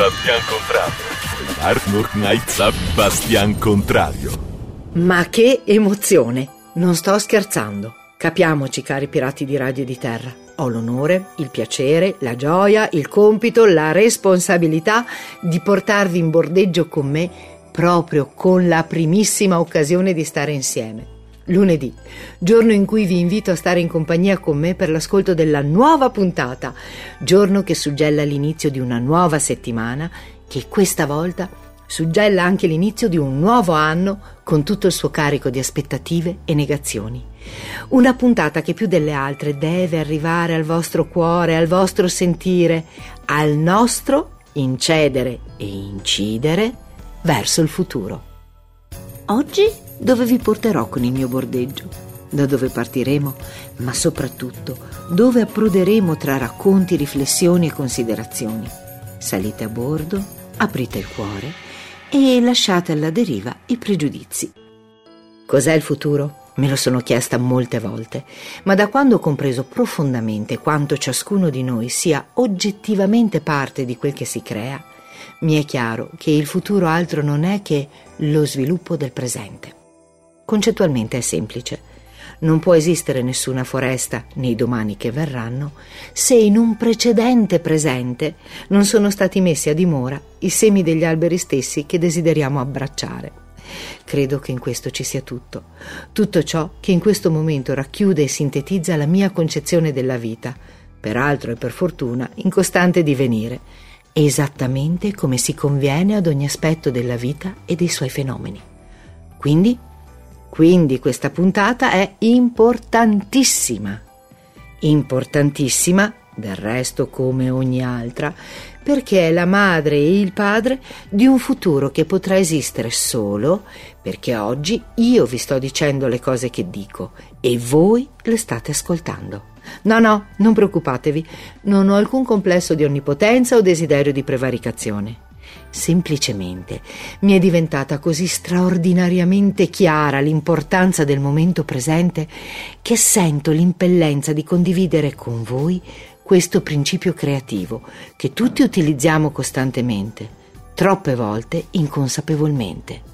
Bastian Contrario. Arnold Knight Bastian Contrario. Ma che emozione! Non sto scherzando. Capiamoci, cari pirati di radio e di terra. Ho l'onore, il piacere, la gioia, il compito, la responsabilità di portarvi in bordeggio con me proprio con la primissima occasione di stare insieme. Lunedì, giorno in cui vi invito a stare in compagnia con me per l'ascolto della nuova puntata, giorno che suggella l'inizio di una nuova settimana che questa volta suggella anche l'inizio di un nuovo anno con tutto il suo carico di aspettative e negazioni. Una puntata che più delle altre deve arrivare al vostro cuore, al vostro sentire, al nostro incedere e incidere verso il futuro. Oggi dove vi porterò con il mio bordeggio, da dove partiremo, ma soprattutto dove approderemo tra racconti, riflessioni e considerazioni. Salite a bordo, aprite il cuore e lasciate alla deriva i pregiudizi. Cos'è il futuro? Me lo sono chiesta molte volte, ma da quando ho compreso profondamente quanto ciascuno di noi sia oggettivamente parte di quel che si crea, mi è chiaro che il futuro altro non è che lo sviluppo del presente. Concettualmente è semplice. Non può esistere nessuna foresta nei domani che verranno se in un precedente presente non sono stati messi a dimora i semi degli alberi stessi che desideriamo abbracciare. Credo che in questo ci sia tutto, tutto ciò che in questo momento racchiude e sintetizza la mia concezione della vita, peraltro e per fortuna in costante divenire, esattamente come si conviene ad ogni aspetto della vita e dei suoi fenomeni. Quindi, quindi questa puntata è importantissima, importantissima del resto come ogni altra, perché è la madre e il padre di un futuro che potrà esistere solo perché oggi io vi sto dicendo le cose che dico e voi le state ascoltando. No, no, non preoccupatevi, non ho alcun complesso di onnipotenza o desiderio di prevaricazione. Semplicemente mi è diventata così straordinariamente chiara l'importanza del momento presente che sento l'impellenza di condividere con voi questo principio creativo che tutti utilizziamo costantemente, troppe volte inconsapevolmente.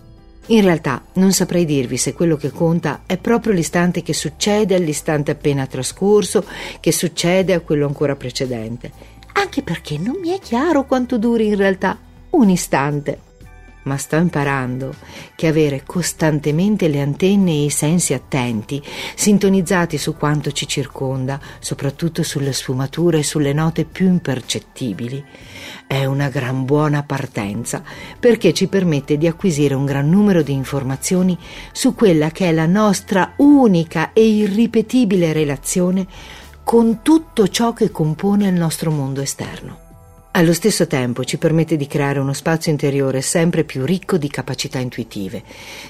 In realtà non saprei dirvi se quello che conta è proprio l'istante che succede all'istante appena trascorso, che succede a quello ancora precedente, anche perché non mi è chiaro quanto duri in realtà un istante ma sto imparando che avere costantemente le antenne e i sensi attenti, sintonizzati su quanto ci circonda, soprattutto sulle sfumature e sulle note più impercettibili, è una gran buona partenza perché ci permette di acquisire un gran numero di informazioni su quella che è la nostra unica e irripetibile relazione con tutto ciò che compone il nostro mondo esterno. Allo stesso tempo ci permette di creare uno spazio interiore sempre più ricco di capacità intuitive,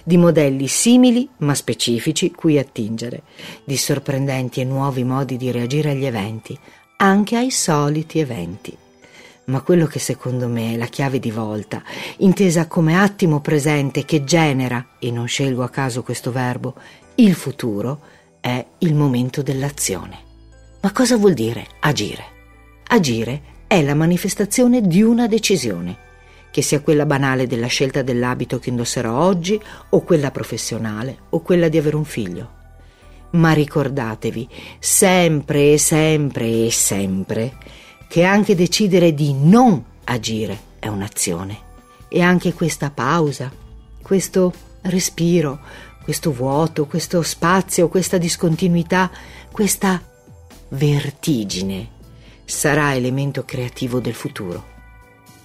di modelli simili ma specifici cui attingere, di sorprendenti e nuovi modi di reagire agli eventi, anche ai soliti eventi. Ma quello che secondo me è la chiave di volta, intesa come attimo presente che genera, e non scelgo a caso questo verbo, il futuro, è il momento dell'azione. Ma cosa vuol dire agire? Agire è la manifestazione di una decisione, che sia quella banale della scelta dell'abito che indosserò oggi, o quella professionale, o quella di avere un figlio. Ma ricordatevi, sempre e sempre e sempre, che anche decidere di non agire è un'azione. E anche questa pausa, questo respiro, questo vuoto, questo spazio, questa discontinuità, questa vertigine sarà elemento creativo del futuro.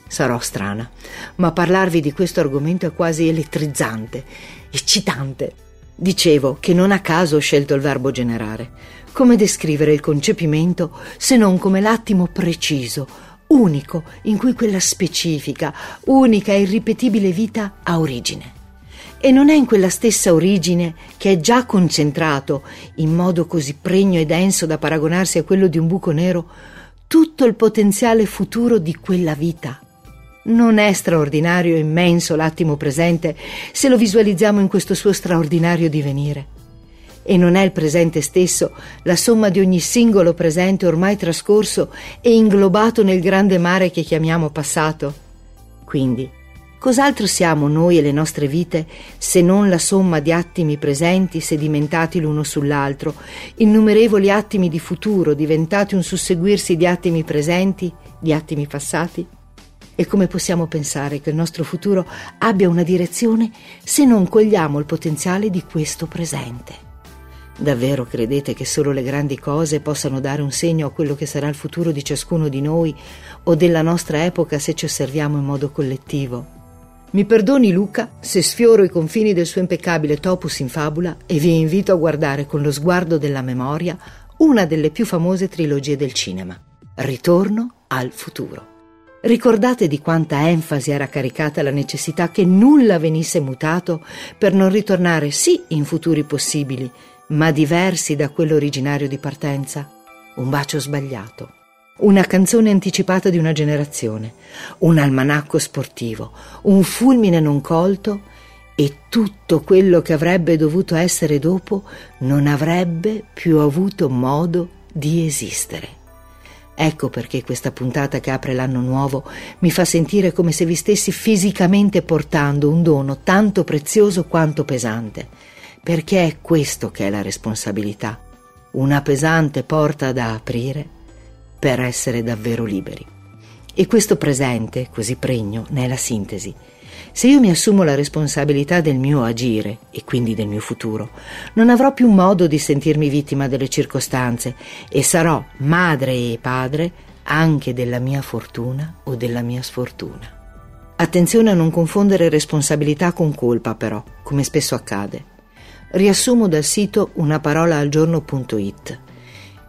Sarò strana, ma parlarvi di questo argomento è quasi elettrizzante, eccitante. Dicevo che non a caso ho scelto il verbo generare. Come descrivere il concepimento se non come l'attimo preciso, unico, in cui quella specifica, unica e irripetibile vita ha origine? E non è in quella stessa origine che è già concentrato, in modo così pregno e denso da paragonarsi a quello di un buco nero, tutto il potenziale futuro di quella vita. Non è straordinario e immenso l'attimo presente se lo visualizziamo in questo suo straordinario divenire. E non è il presente stesso la somma di ogni singolo presente ormai trascorso e inglobato nel grande mare che chiamiamo passato? Quindi, cos'altro siamo noi e le nostre vite se non la somma di attimi presenti sedimentati l'uno sull'altro, innumerevoli attimi di futuro diventati un susseguirsi di attimi presenti, di attimi passati? E come possiamo pensare che il nostro futuro abbia una direzione se non cogliamo il potenziale di questo presente? Davvero credete che solo le grandi cose possano dare un segno a quello che sarà il futuro di ciascuno di noi o della nostra epoca se ci osserviamo in modo collettivo? Mi perdoni Luca se sfioro i confini del suo impeccabile topus in fabula e vi invito a guardare con lo sguardo della memoria una delle più famose trilogie del cinema, Ritorno al futuro. Ricordate di quanta enfasi era caricata la necessità che nulla venisse mutato per non ritornare sì in futuri possibili, ma diversi da quello originario di partenza? Un bacio sbagliato, una canzone anticipata di una generazione, un almanacco sportivo, un fulmine non colto e tutto quello che avrebbe dovuto essere dopo non avrebbe più avuto modo di esistere. Ecco perché questa puntata che apre l'anno nuovo mi fa sentire come se vi stessi fisicamente portando un dono tanto prezioso quanto pesante, perché è questo che è la responsabilità, una pesante porta da aprire per essere davvero liberi. E questo presente, così pregno, ne è la sintesi. Se io mi assumo la responsabilità del mio agire e quindi del mio futuro, non avrò più modo di sentirmi vittima delle circostanze e sarò madre e padre anche della mia fortuna o della mia sfortuna. Attenzione a non confondere responsabilità con colpa, però, come spesso accade. Riassumo dal sito unaparolaalgiorno.it.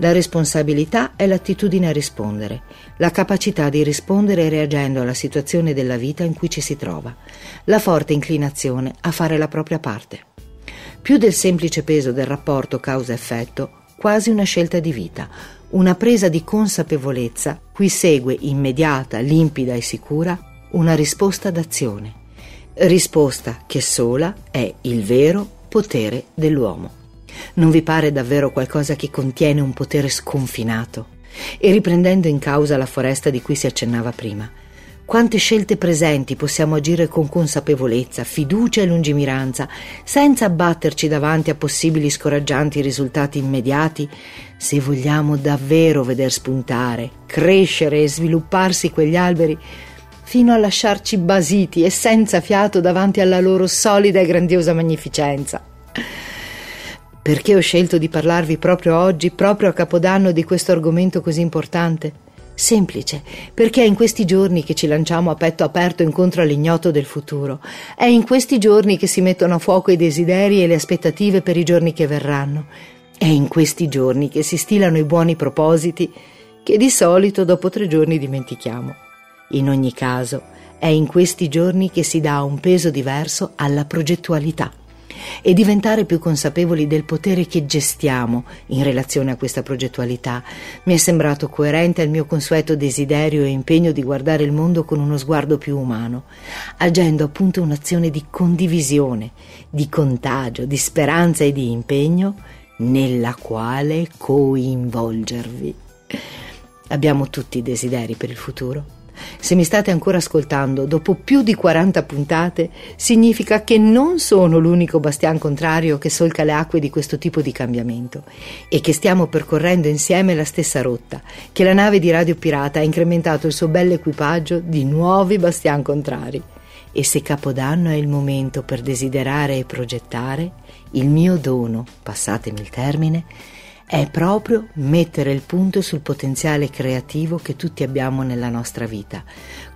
La responsabilità è l'attitudine a rispondere, la capacità di rispondere reagendo alla situazione della vita in cui ci si trova, la forte inclinazione a fare la propria parte. Più del semplice peso del rapporto causa-effetto, quasi una scelta di vita, una presa di consapevolezza cui segue immediata, limpida e sicura una risposta d'azione. Risposta che sola è il vero potere dell'uomo. Non vi pare davvero qualcosa che contiene un potere sconfinato? E riprendendo in causa la foresta di cui si accennava prima, quante scelte presenti possiamo agire con consapevolezza, fiducia e lungimiranza, senza abbatterci davanti a possibili scoraggianti risultati immediati, se vogliamo davvero veder spuntare, crescere e svilupparsi quegli alberi, fino a lasciarci basiti e senza fiato davanti alla loro solida e grandiosa magnificenza. Perché ho scelto di parlarvi proprio oggi, proprio a Capodanno, di questo argomento così importante? Semplice, perché è in questi giorni che ci lanciamo a petto aperto incontro all'ignoto del futuro. È in questi giorni che si mettono a fuoco i desideri e le aspettative per i giorni che verranno. È in questi giorni che si stilano i buoni propositi che di solito dopo tre giorni dimentichiamo. In ogni caso, è in questi giorni che si dà un peso diverso alla progettualità e diventare più consapevoli del potere che gestiamo in relazione a questa progettualità mi è sembrato coerente al mio consueto desiderio e impegno di guardare il mondo con uno sguardo più umano, agendo appunto un'azione di condivisione, di contagio, di speranza e di impegno nella quale coinvolgervi. Abbiamo tutti desideri per il futuro se mi state ancora ascoltando dopo più di 40 puntate, significa che non sono l'unico bastian contrario che solca le acque di questo tipo di cambiamento e che stiamo percorrendo insieme la stessa rotta, che la nave di Radio Pirata ha incrementato il suo bell'equipaggio di nuovi bastian contrari. E se Capodanno è il momento per desiderare e progettare, il mio dono, passatemi il termine, è proprio mettere il punto sul potenziale creativo che tutti abbiamo nella nostra vita,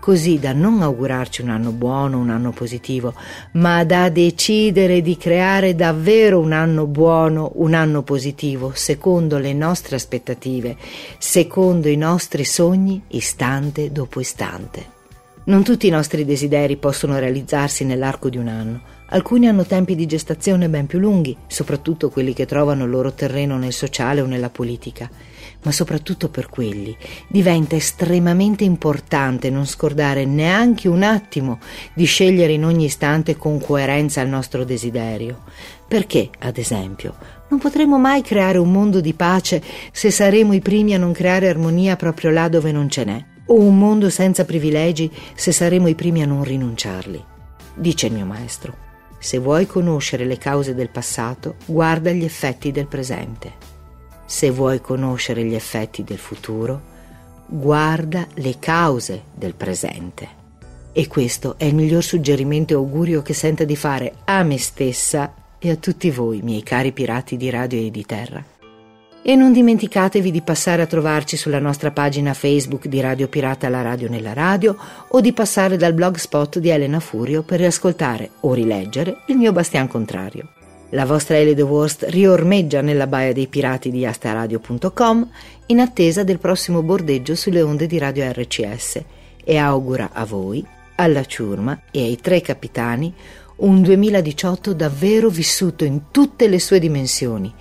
così da non augurarci un anno buono, un anno positivo, ma da decidere di creare davvero un anno buono, un anno positivo, secondo le nostre aspettative, secondo i nostri sogni, istante dopo istante. Non tutti i nostri desideri possono realizzarsi nell'arco di un anno. Alcuni hanno tempi di gestazione ben più lunghi, soprattutto quelli che trovano il loro terreno nel sociale o nella politica. Ma soprattutto per quelli diventa estremamente importante non scordare neanche un attimo di scegliere in ogni istante con coerenza il nostro desiderio. Perché, ad esempio, non potremo mai creare un mondo di pace se saremo i primi a non creare armonia proprio là dove non ce n'è. O un mondo senza privilegi se saremo i primi a non rinunciarli. Dice il mio maestro, se vuoi conoscere le cause del passato, guarda gli effetti del presente. Se vuoi conoscere gli effetti del futuro, guarda le cause del presente. E questo è il miglior suggerimento e augurio che sento di fare a me stessa e a tutti voi, miei cari pirati di radio e di terra. E non dimenticatevi di passare a trovarci sulla nostra pagina Facebook di Radio Pirata La Radio nella Radio o di passare dal blogspot di Elena Furio per riascoltare o rileggere il mio Bastian Contrario. La vostra Ele de Worst riormeggia nella baia dei pirati di astaradio.com in attesa del prossimo bordeggio sulle onde di Radio RCS e augura a voi, alla ciurma e ai tre capitani un 2018 davvero vissuto in tutte le sue dimensioni,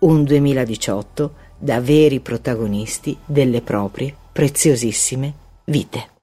un 2018 da veri protagonisti delle proprie preziosissime vite.